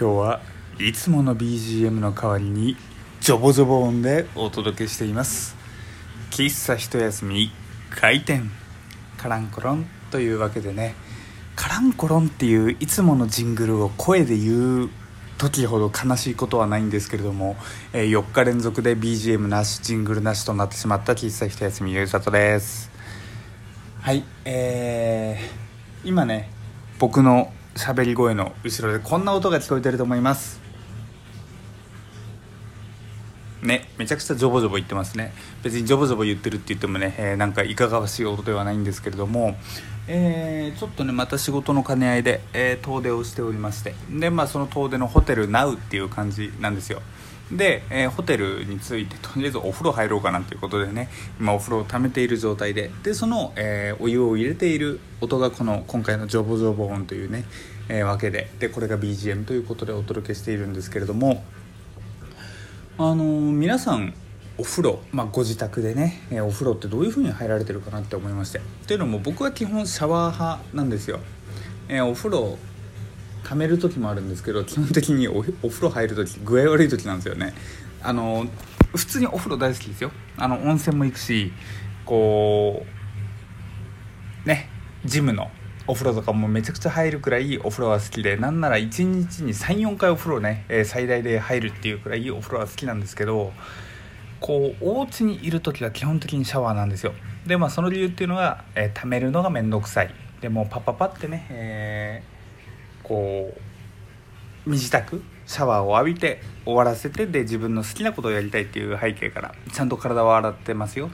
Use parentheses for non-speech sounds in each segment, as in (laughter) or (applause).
今日はいつもの BGM の代わりにジョボジョボ音でお届けしています。喫茶一休み開店カランコロンというわけでね。カランコロンっていういつものジングルを声で言う時ほど悲しいことはないんですけれども、えー、4日連続で BGM なしジングルなしとなってしまった喫茶一休みゆうさとです。はいえー、今ね僕の喋り声の後ろでこんな音が聞こえてると思います。ねめちゃくちゃジョボジョボ言ってますね。別にジョボジョボ言ってるって言ってもね、えー、なんかいかがわしい音ではないんですけれども、えー、ちょっとねまた仕事の兼ね合いで、えー、遠出をしておりまして。でまあその遠出のホテルナウっていう感じなんですよ。で、えー、ホテルに着いて (laughs) とりあえずお風呂入ろうかなということでね今お風呂を溜めている状態ででその、えー、お湯を入れている音がこの今回の「ジョボジョボ音」というね、えー、わけででこれが BGM ということでお届けしているんですけれどもあの皆さんお風呂、まあ、ご自宅でね、えお風呂ってどういう風に入られてるかなって思いまして。というのも僕は基本シャワー派なんですよ、えお風呂溜める時もあるんですけど基本的にお風呂入る時具合悪い時なんですよね。あの普通にお風呂大好きですよ。あの温泉も行くしこうねジムのお風呂とかもめちゃくちゃ入るくらいお風呂は好きでなんなら1日に34回お風呂ね、え、最大で入るっていうくらいお風呂は好きなんですけどこうお家にいる時は基本的にシャワーなんですよ。でまあその理由っていうのは、えー、溜めるのが面倒くさい。でもパパパってね、えーこう身支度シャワーを浴びて終わらせてで自分の好きなことをやりたいっていう背景からちゃんと体を洗ってますよ。っ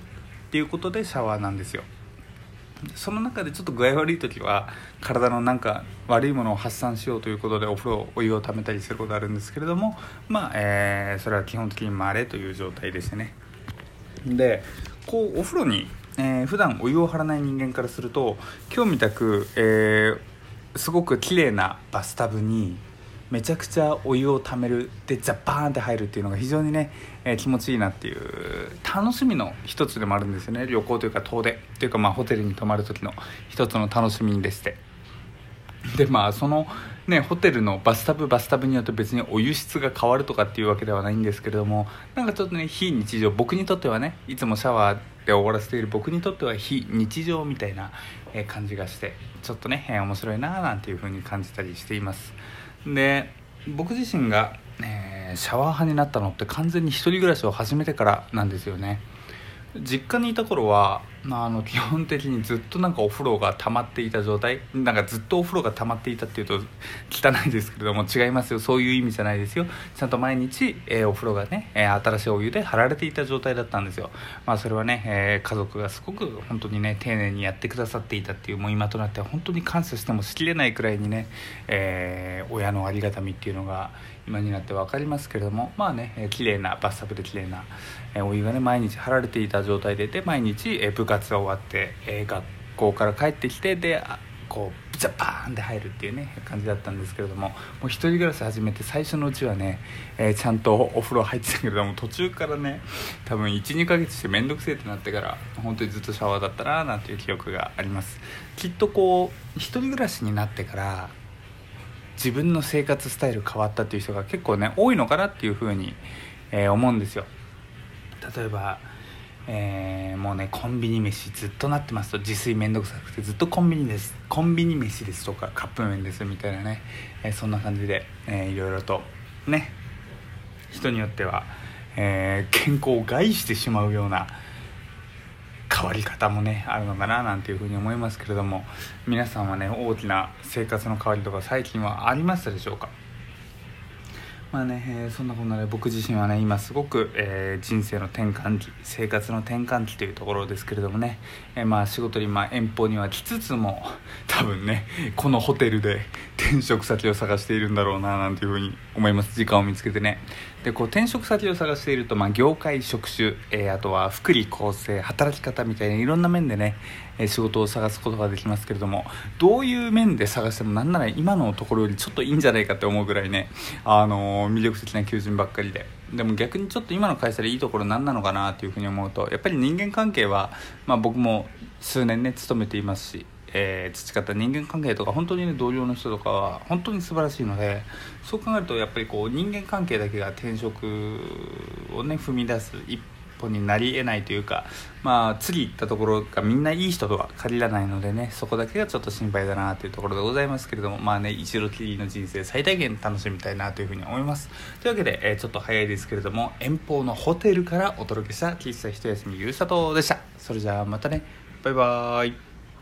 ていうことでシャワーなんですよ。その中でちょっと具合悪い時は体のなんか悪いものを発散しようということでお風呂お湯をためたりすることあるんですけれどもまあ、えー、それは基本的にまれという状態でしてね。でこうお風呂に、えー、普段お湯を張らない人間からすると今日みたく、えーすごく綺麗なバスタブにめちゃくちゃお湯をためるでザバーンって入るっていうのが非常にね、えー、気持ちいいなっていう楽しみの一つでもあるんですよね。旅行というか遠出というかまあホテルに泊まる時の一つの楽しみでして。でまあそのねホテルのバスタブバスタブによって別にお湯質が変わるとかっていうわけではないんですけれどもなんかちょっとね非日常僕にとってはねいつもシャワーで終わらせている僕にとっては非日常みたいな感じがしてちょっとね面白いななんていう風に感じたりしています。で僕自身が、えー、シャワー派になったのって完全に1人暮らしを始めてからなんですよね。実家にいた頃は、あ、あの基本的にずっとなんかお風呂が溜まっていた状態。なんかずっとお風呂が溜まっていたっていうと汚いですけれども違いますよ。そういう意味じゃないですよ。ちゃんと毎日、えー、お風呂がね、えー、新しいお湯で張られていた状態だったんですよ。まあそれはね、えー、家族がすごく本当にね丁寧にやってくださっていたっていうもう今となっては本当に感謝してもしきれないくらいにね、え親のありがたみっていうのが今になって分かりますけれどもまあね、えー、綺麗なバスタブで綺麗な、え、お湯がね毎日張られていた状態でで毎日、えー、部活活が終わって、えー、学校から帰ってきてでこうブチャバーンって入るっていうね感じだったんですけれどももう一人暮らし始めて最初のうちはね、えー、ちゃんとお風呂入ってたけれども途中からね多分12ヶ月して面倒くせえってなってから本当にずっとシャワーだったななんていう記憶があります。きっとこう一人暮らしになってから自分の生活スタイル変わったっていう人が結構ね多いのかなっていうふうに、えー、思うんですよ。例えば、えー、もうねコンビニ飯ずっとなってますと自炊めんどくさくてずっとコンビニですコンビニ飯ですとかカップ麺ですみたいなね、えー、そんな感じで、えー、いろいろとね人によっては、えー、健康を害してしまうような変わり方もねあるのかななんていうふうに思いますけれども皆さんはね大きな生活の変わりとか最近はありましたでしょうか？まあね、えー、そんなこんなで僕自身はね今すごく、えー、人生の転換期生活の転換期というところですけれどもね、えー、まあ仕事にまあ遠方には来つつも多分ねこのホテルで転職先を探しているんだろうななんていうふうに思います。時間を見つけてね。でこう転職先を探していると、まあ、業界職種、えー、あとは福利厚生働き方みたいないろんな面でね、えー、仕事を探すことができますけれどもどういう面で探してもなんなら今のところよりちょっといいんじゃないかって思うぐらいね、あのー、魅力的な求人ばっかりで。でも逆にちょっと今の会社でいいところ何なのかなっていうふうに思うとやっぱり人間関係は、まあ、僕も数年ね勤めていますしえー、培った人間関係とか本当にね同僚の人とかは本当に素晴らしいのでそう考えるとやっぱりこう人間関係だけが転職をね踏み出す一歩になり得ないというかまあ次行ったところがみんないい人とは限らないのでねそこだけがちょっと心配だなというところでございますけれどもまあね一度きりの人生最大限楽しみたいなというふうに思います。というわけで、えー、ちょっと早いですけれども遠方のホテルからお届けした喫茶一休みゆうさとでした。それじゃあまたね。バイバーイ。